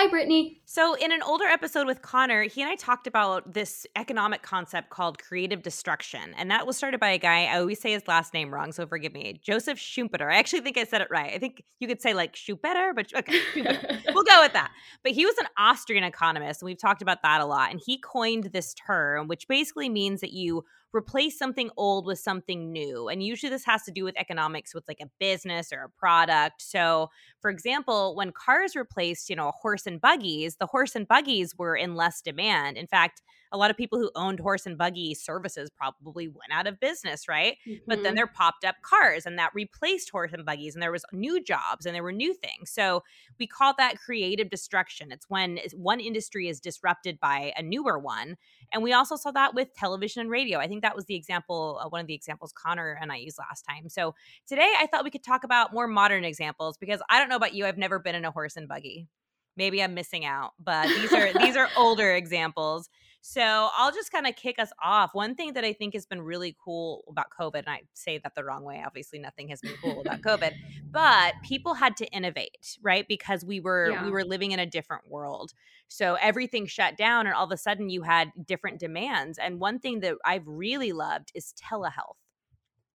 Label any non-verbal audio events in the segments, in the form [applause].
Hi, Brittany. So, in an older episode with Connor, he and I talked about this economic concept called creative destruction. And that was started by a guy, I always say his last name wrong, so forgive me, Joseph Schumpeter. I actually think I said it right. I think you could say like Schumpeter, but okay, [laughs] we'll go with that. But he was an Austrian economist, and we've talked about that a lot. And he coined this term, which basically means that you replace something old with something new. And usually this has to do with economics with like a business or a product. So, for example, when cars replaced, you know, horse and buggies, the horse and buggies were in less demand. In fact, a lot of people who owned horse and buggy services probably went out of business, right? Mm-hmm. But then mm-hmm. there popped up cars and that replaced horse and buggies and there was new jobs and there were new things. So we call that creative destruction. It's when one industry is disrupted by a newer one. And we also saw that with television and radio. I think that was the example, uh, one of the examples Connor and I used last time. So today I thought we could talk about more modern examples because I don't know about you, I've never been in a horse and buggy maybe i'm missing out but these are these are older examples so I'll just kind of kick us off. One thing that I think has been really cool about COVID, and I say that the wrong way, obviously nothing has been cool about COVID, but people had to innovate, right? Because we were yeah. we were living in a different world. So everything shut down and all of a sudden you had different demands. And one thing that I've really loved is telehealth.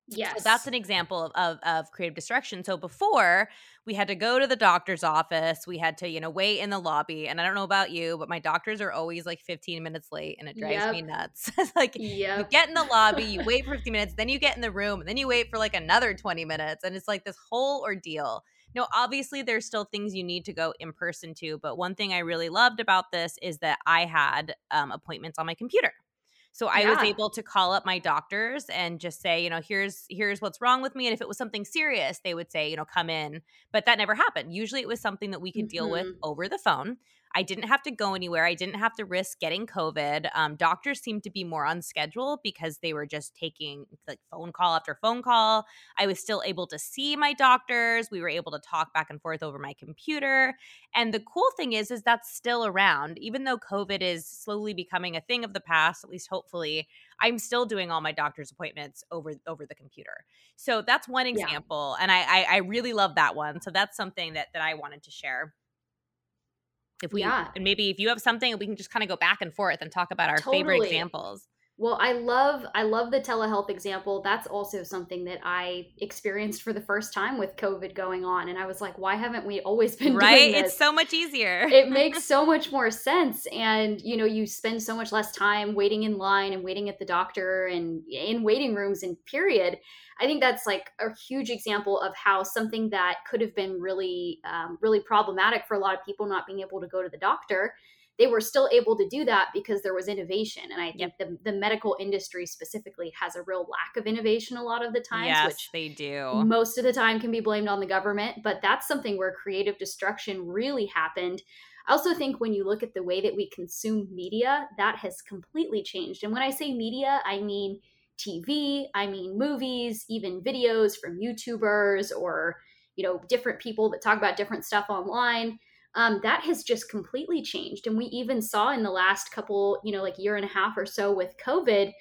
Yes. So that's an example of, of, of, creative destruction. So before we had to go to the doctor's office, we had to, you know, wait in the lobby. And I don't know about you, but my doctors are always like 15 minutes late and it drives yep. me nuts. [laughs] like yep. you get in the lobby, you [laughs] wait for 15 minutes, then you get in the room, and then you wait for like another 20 minutes. And it's like this whole ordeal. No, obviously there's still things you need to go in person to, but one thing I really loved about this is that I had um, appointments on my computer. So I yeah. was able to call up my doctors and just say, you know, here's here's what's wrong with me and if it was something serious, they would say, you know, come in. But that never happened. Usually it was something that we could mm-hmm. deal with mm-hmm. over the phone. I didn't have to go anywhere. I didn't have to risk getting COVID. Um, doctors seemed to be more on schedule because they were just taking like phone call after phone call. I was still able to see my doctors. We were able to talk back and forth over my computer. And the cool thing is, is that's still around. Even though COVID is slowly becoming a thing of the past, at least hopefully, I'm still doing all my doctor's appointments over over the computer. So that's one example, yeah. and I, I I really love that one. So that's something that that I wanted to share if we yeah. and maybe if you have something we can just kind of go back and forth and talk about our totally. favorite examples well i love i love the telehealth example. That's also something that i experienced for the first time with covid going on and i was like why haven't we always [laughs] been right? It's so much easier. It makes [laughs] so much more sense and you know you spend so much less time waiting in line and waiting at the doctor and in waiting rooms and period. I think that's like a huge example of how something that could have been really, um, really problematic for a lot of people not being able to go to the doctor, they were still able to do that because there was innovation. And I think yep. the, the medical industry specifically has a real lack of innovation a lot of the times, yes, which they do. Most of the time can be blamed on the government, but that's something where creative destruction really happened. I also think when you look at the way that we consume media, that has completely changed. And when I say media, I mean TV, I mean movies, even videos from YouTubers or you know different people that talk about different stuff online. Um, that has just completely changed, and we even saw in the last couple, you know, like year and a half or so with COVID,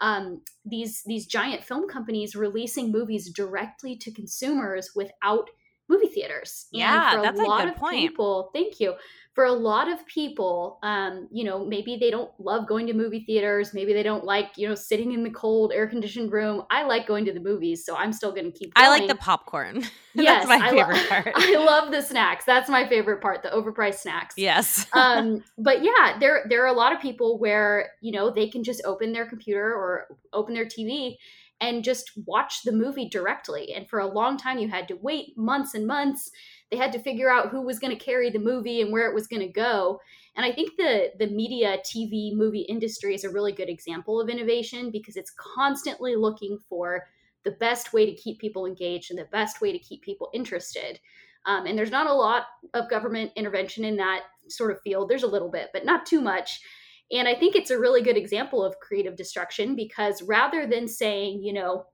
um, these these giant film companies releasing movies directly to consumers without movie theaters. Yeah, and for a that's lot a good of point. people, thank you for a lot of people, um, you know, maybe they don't love going to movie theaters. Maybe they don't like, you know, sitting in the cold air conditioned room. I like going to the movies, so I'm still going to keep. Going. I like the popcorn. [laughs] Yes, my favorite I lo- part. [laughs] I love the snacks. That's my favorite part, the overpriced snacks. Yes. [laughs] um, but yeah, there there are a lot of people where you know they can just open their computer or open their TV and just watch the movie directly. And for a long time, you had to wait months and months they had to figure out who was going to carry the movie and where it was going to go. And I think the the media, TV, movie industry is a really good example of innovation because it's constantly looking for the best way to keep people engaged and the best way to keep people interested. Um, and there's not a lot of government intervention in that sort of field. There's a little bit, but not too much. And I think it's a really good example of creative destruction because rather than saying, you know,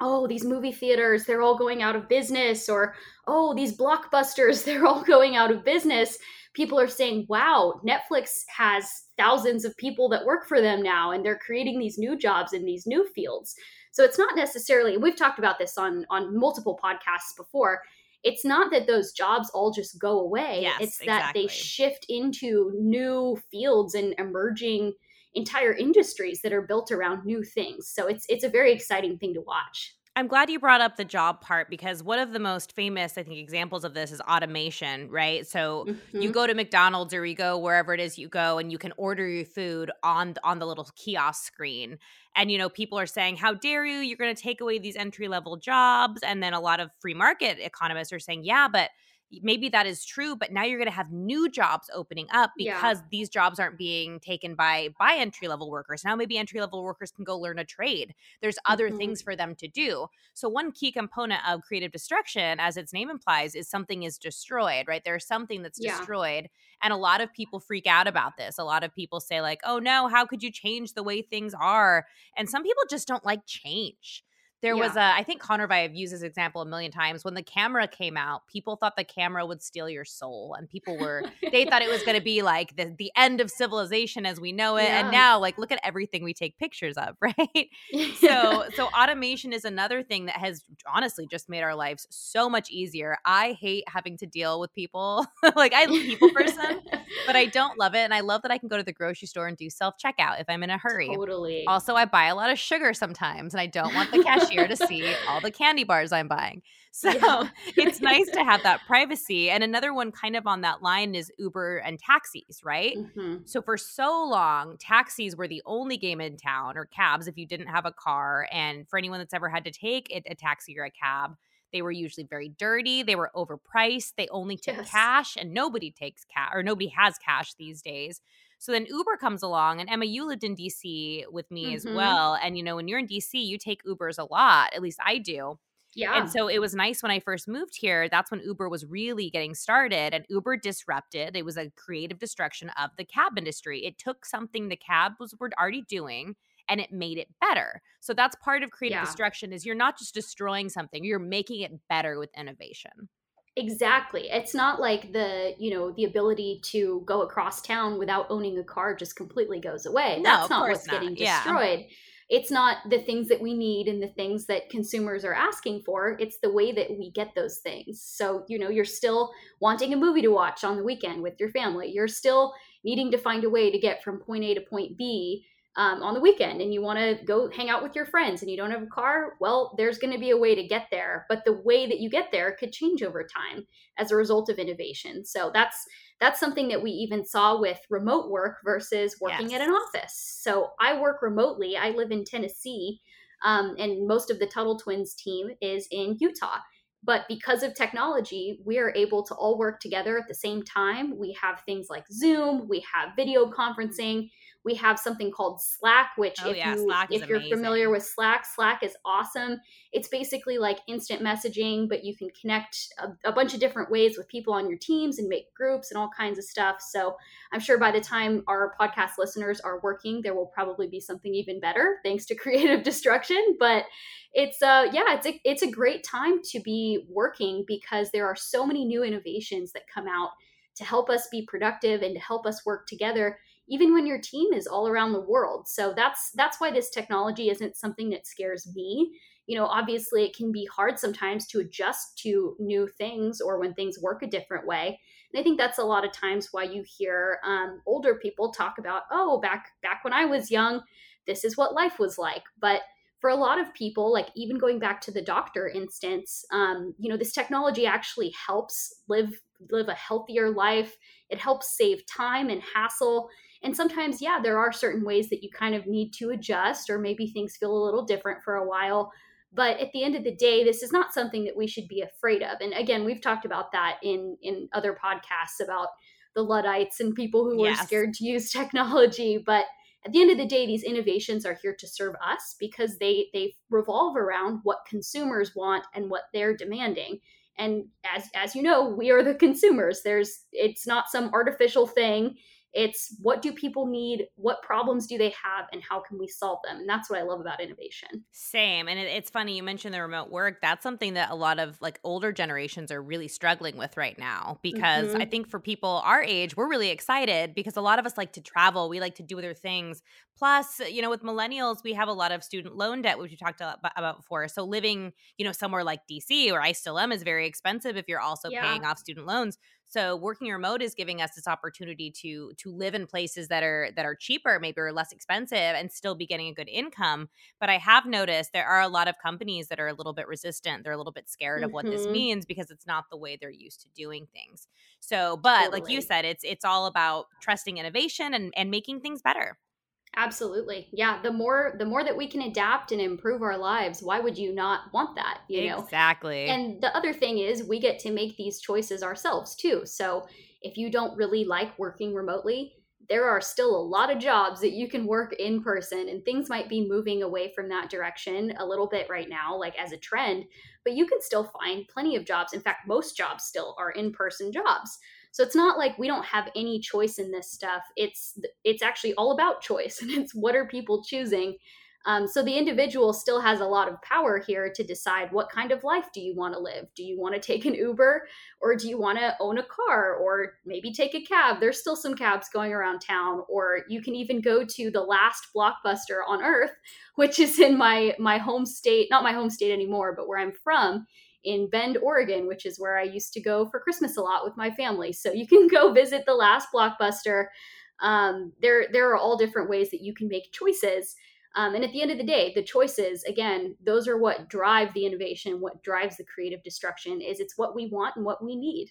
oh, these movie theaters, they're all going out of business, or oh, these blockbusters, [laughs] they're all going out of business. people are saying, wow, Netflix has thousands of people that work for them now, and they're creating these new jobs in these new fields. So it's not necessarily, we've talked about this on, on multiple podcasts before. It's not that those jobs all just go away. Yes, it's that exactly. they shift into new fields and emerging entire industries that are built around new things. So it's it's a very exciting thing to watch. I'm glad you brought up the job part because one of the most famous, I think, examples of this is automation, right? So Mm-hmm. you go to McDonald's or you go wherever it is you go, and you can order your food on on the little kiosk screen. And you know, people are saying, "How dare you? You're going to take away these entry level jobs." And then a lot of free market economists are saying, "Yeah, but." Maybe that is true, but now you're going to have new jobs opening up Yeah. because these jobs aren't being taken by by entry level workers. Now maybe entry level workers can go learn a trade. There's other Mhm. things for them to do. So one key component of creative destruction, as its name implies, is something is destroyed, right? There's something that's Yeah. destroyed. And a lot of people freak out about this. A lot of people say, like, oh no, how could you change the way things are? And some people just don't like change. There was a, I think Connor and I have used this example a million times. When the camera came out, people thought the camera would steal your soul. And people were, they thought it was going to be like the, the end of civilization as we know it. And now, like, look at everything we take pictures of, [laughs] right? so so [laughs] automation is another thing that has honestly just made our lives so much easier i hate having to deal with people [laughs] like i'm a people person but i don't love it and i love that i can go to the grocery store and do self checkout if i'm in a hurry totally. also i buy a lot of sugar sometimes and i don't want the cashier to see all the candy bars i'm buying so [laughs] Yeah. [laughs] it's nice to have that privacy and another one kind of on that line is uber and taxis right Mhm. so for so long, taxis were the only game in town, or cabs if you didn't have a car. And for anyone that's ever had to take a, a taxi or a cab, they were usually very dirty. They were overpriced. They only took Yes. cash, and nobody takes cash, or nobody has cash these days. So then Uber comes along, and Emma, you lived in DC with me as Mhm. well. And you know, when you're in DC, you take Ubers a lot. At least I do. Yeah. And so it was nice when I first moved here. That's when Uber was really getting started, and Uber disrupted. It was a creative destruction of the cab industry. It took something the cabs was, were already doing and it made it better. So that's part of creative Yeah. destruction is you're not just destroying something, you're making it better with innovation. Exactly. It's not like the, you know, the ability to go across town without owning a car just completely goes away. No, That's of not what's not. getting Yeah. destroyed. It's not the things that we need and the things that consumers are asking for. It's the way that we get those things. So, you know, you're still wanting a movie to watch on the weekend with your family. You're still needing to find a way to get from point A to point B um, on the weekend and you want to go hang out with your friends and you don't have a car, well, there's going to be a way to get there. But the way that you get there could change over time as a result of innovation. So that's that's something that we even saw with remote work versus working Yes. at an office. So I work remotely. I live in Tennessee, um, and most of the Tuttle Twins team is in Utah. But because of technology, we are able to all work together at the same time. We have things like Zoom, we have video conferencing, we have something called Slack, which Oh, if yeah, you, Slack if you're amazing. familiar with Slack, Slack is awesome. It's basically like instant messaging, but you can connect a, a bunch of different ways with people on your teams and make groups and all kinds of stuff. So I'm sure by the time our podcast listeners are working, there will probably be something even better thanks to [laughs] creative destruction. But it's uh yeah, it's a, it's a great time to be working because there are so many new innovations that come out to help us be productive and to help us work together even when your team is all around the world. So that's that's why this technology isn't something that scares me. You know, obviously it can be hard sometimes to adjust to new things or when things work a different way. And I think that's a lot of times why you hear um, older people talk about, oh, back back when I was young, this is what life was like. But for a lot of people, like even going back to the doctor instance, um, you know, this technology actually helps live live a healthier life. It helps save time and hassle. And sometimes, yeah, there are certain ways that you kind of need to adjust, or maybe things feel a little different for a while. But at the end of the day, this is not something that we should be afraid of. And again, we've talked about that in in other podcasts about the Luddites and people who Yes. are scared to use [laughs] technology. But at the end of the day, these innovations are here to serve us because they they revolve around what consumers want and what they're demanding. And as as you know, we are the consumers. There's it's not some artificial thing. It's what do people need? What problems do they have? And how can we solve them? And that's what I love about innovation. Same. And it, it's funny, you mentioned the remote work. That's something that a lot of like older generations are really struggling with right now because mm-hmm. I think for people our age, we're really excited because a lot of us like to travel. We like to do other things. Plus, you know, with millennials, we have a lot of student loan debt, which we talked about before. So living, you know, somewhere like DC or I still am is very expensive if you're also yeah. paying off student loans. So working remote is giving us this opportunity to to live in places that are that are cheaper, maybe or less expensive, and still be getting a good income. But I have noticed there are a lot of companies that are a little bit resistant. They're a little bit scared mm-hmm. of what this mm-hmm. means because it's not the way they're used to doing things. So, but totally. like you said, it's it's all about trusting innovation and and making things better. Absolutely. Yeah, the more the more that we can adapt and improve our lives, why would you not want that, you know? Exactly. And the other thing is we get to make these choices ourselves too. So, if you don't really like working remotely, there are still a lot of jobs that you can work in person and things might be moving away from that direction a little bit right now like as a trend, but you can still find plenty of jobs. In fact, most jobs still are in-person jobs. So it's not like we don't have any choice in this stuff. It's it's actually all about choice, [laughs] and it's what are people choosing. Um, so the individual still has a lot of power here to decide what kind of life do you want to live. Do you want to take an Uber, or do you want to own a car, or maybe take a cab? There's still some cabs going around town, or you can even go to the last blockbuster on earth, [laughs] which is in my my home state, not my home state anymore, but where I'm from in Bend, Oregon, which is where I used to go for Christmas a lot with my family. So you can go [laughs] visit the last blockbuster. Um, there, there are all different ways that you can make choices. Um, and at the end of the day, the choices, again, those are what drive the innovation, what drives the creative destruction is it's what we want and what we need.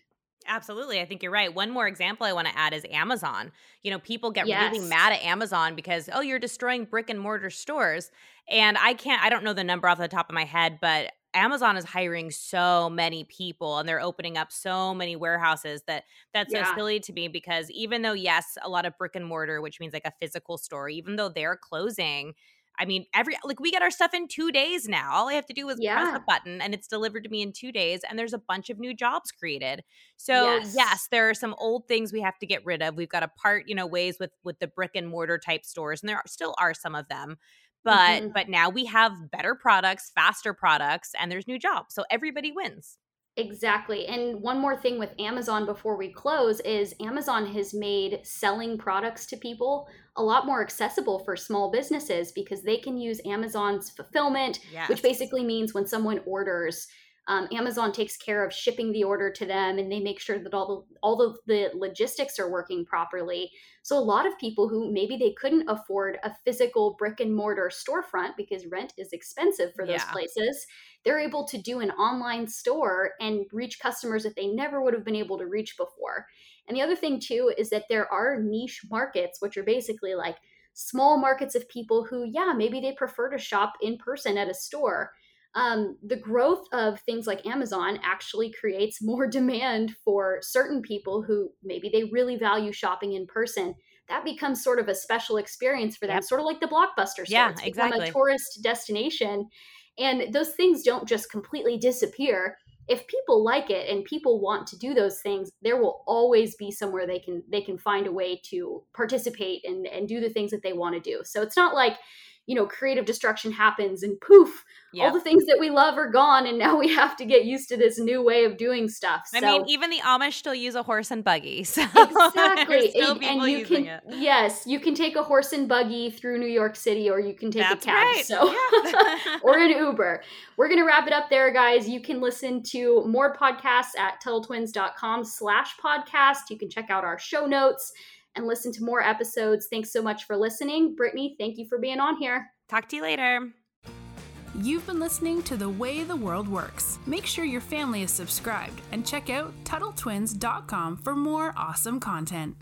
Absolutely. I think you're right. One more example I want to add is Amazon. You know, people get yes. really mad at Amazon because, oh, you're destroying brick and mortar stores. And I can't, I don't know the number off the top of my head, but Amazon is hiring so many people and they're opening up so many warehouses that that's yeah. so silly to me because even though yes, a lot of brick and mortar, which means like a physical store, even though they're closing, I mean, every like we get our stuff in two days now. All I have to do is yeah. press a button and it's delivered to me in two days, and there's a bunch of new jobs created. So yes. yes, there are some old things we have to get rid of. We've got to part, you know, ways with with the brick and mortar type stores, and there are, still are some of them but mm-hmm. but now we have better products faster products and there's new jobs so everybody wins Exactly. And one more thing with Amazon before we close is Amazon has made selling products to people a lot more accessible for small businesses because they can use Amazon's fulfillment, yes. which basically means when someone orders, um, Amazon takes care of shipping the order to them, and they make sure that all the all of the logistics are working properly. So a lot of people who maybe they couldn't afford a physical brick and mortar storefront because rent is expensive for those yeah. places, they're able to do an online store and reach customers that they never would have been able to reach before. And the other thing too is that there are niche markets, which are basically like small markets of people who, yeah, maybe they prefer to shop in person at a store um, the growth of things like Amazon actually creates [laughs] more demand for certain people who maybe they really value shopping in person. That becomes sort of a special experience for them, yep. sort of like the blockbuster. Yeah, it's exactly. a tourist destination, and those things don't just completely disappear. If people like it and people want to do those things, there will always be somewhere they can they can find a way to participate and and do the things that they want to do. So it's not like you know creative destruction happens and poof yep. all the things that we love are gone and now we have to get used to this new way of doing stuff so, i mean even the amish still use a horse and buggy [laughs] so exactly and, and you can it. yes you can take a horse and buggy through new york city or you can take That's a cab right. so yeah. [laughs] or an uber we're gonna wrap it up there guys you can listen to more podcasts at tuttletwins.com slash podcast you can check out our show notes and listen to more episodes. Thanks so much for listening. Brittany, thank you for being on here. Talk to you later. You've been listening to The Way the World Works. Make sure your family is subscribed and check out TuttleTwins.com for more awesome content.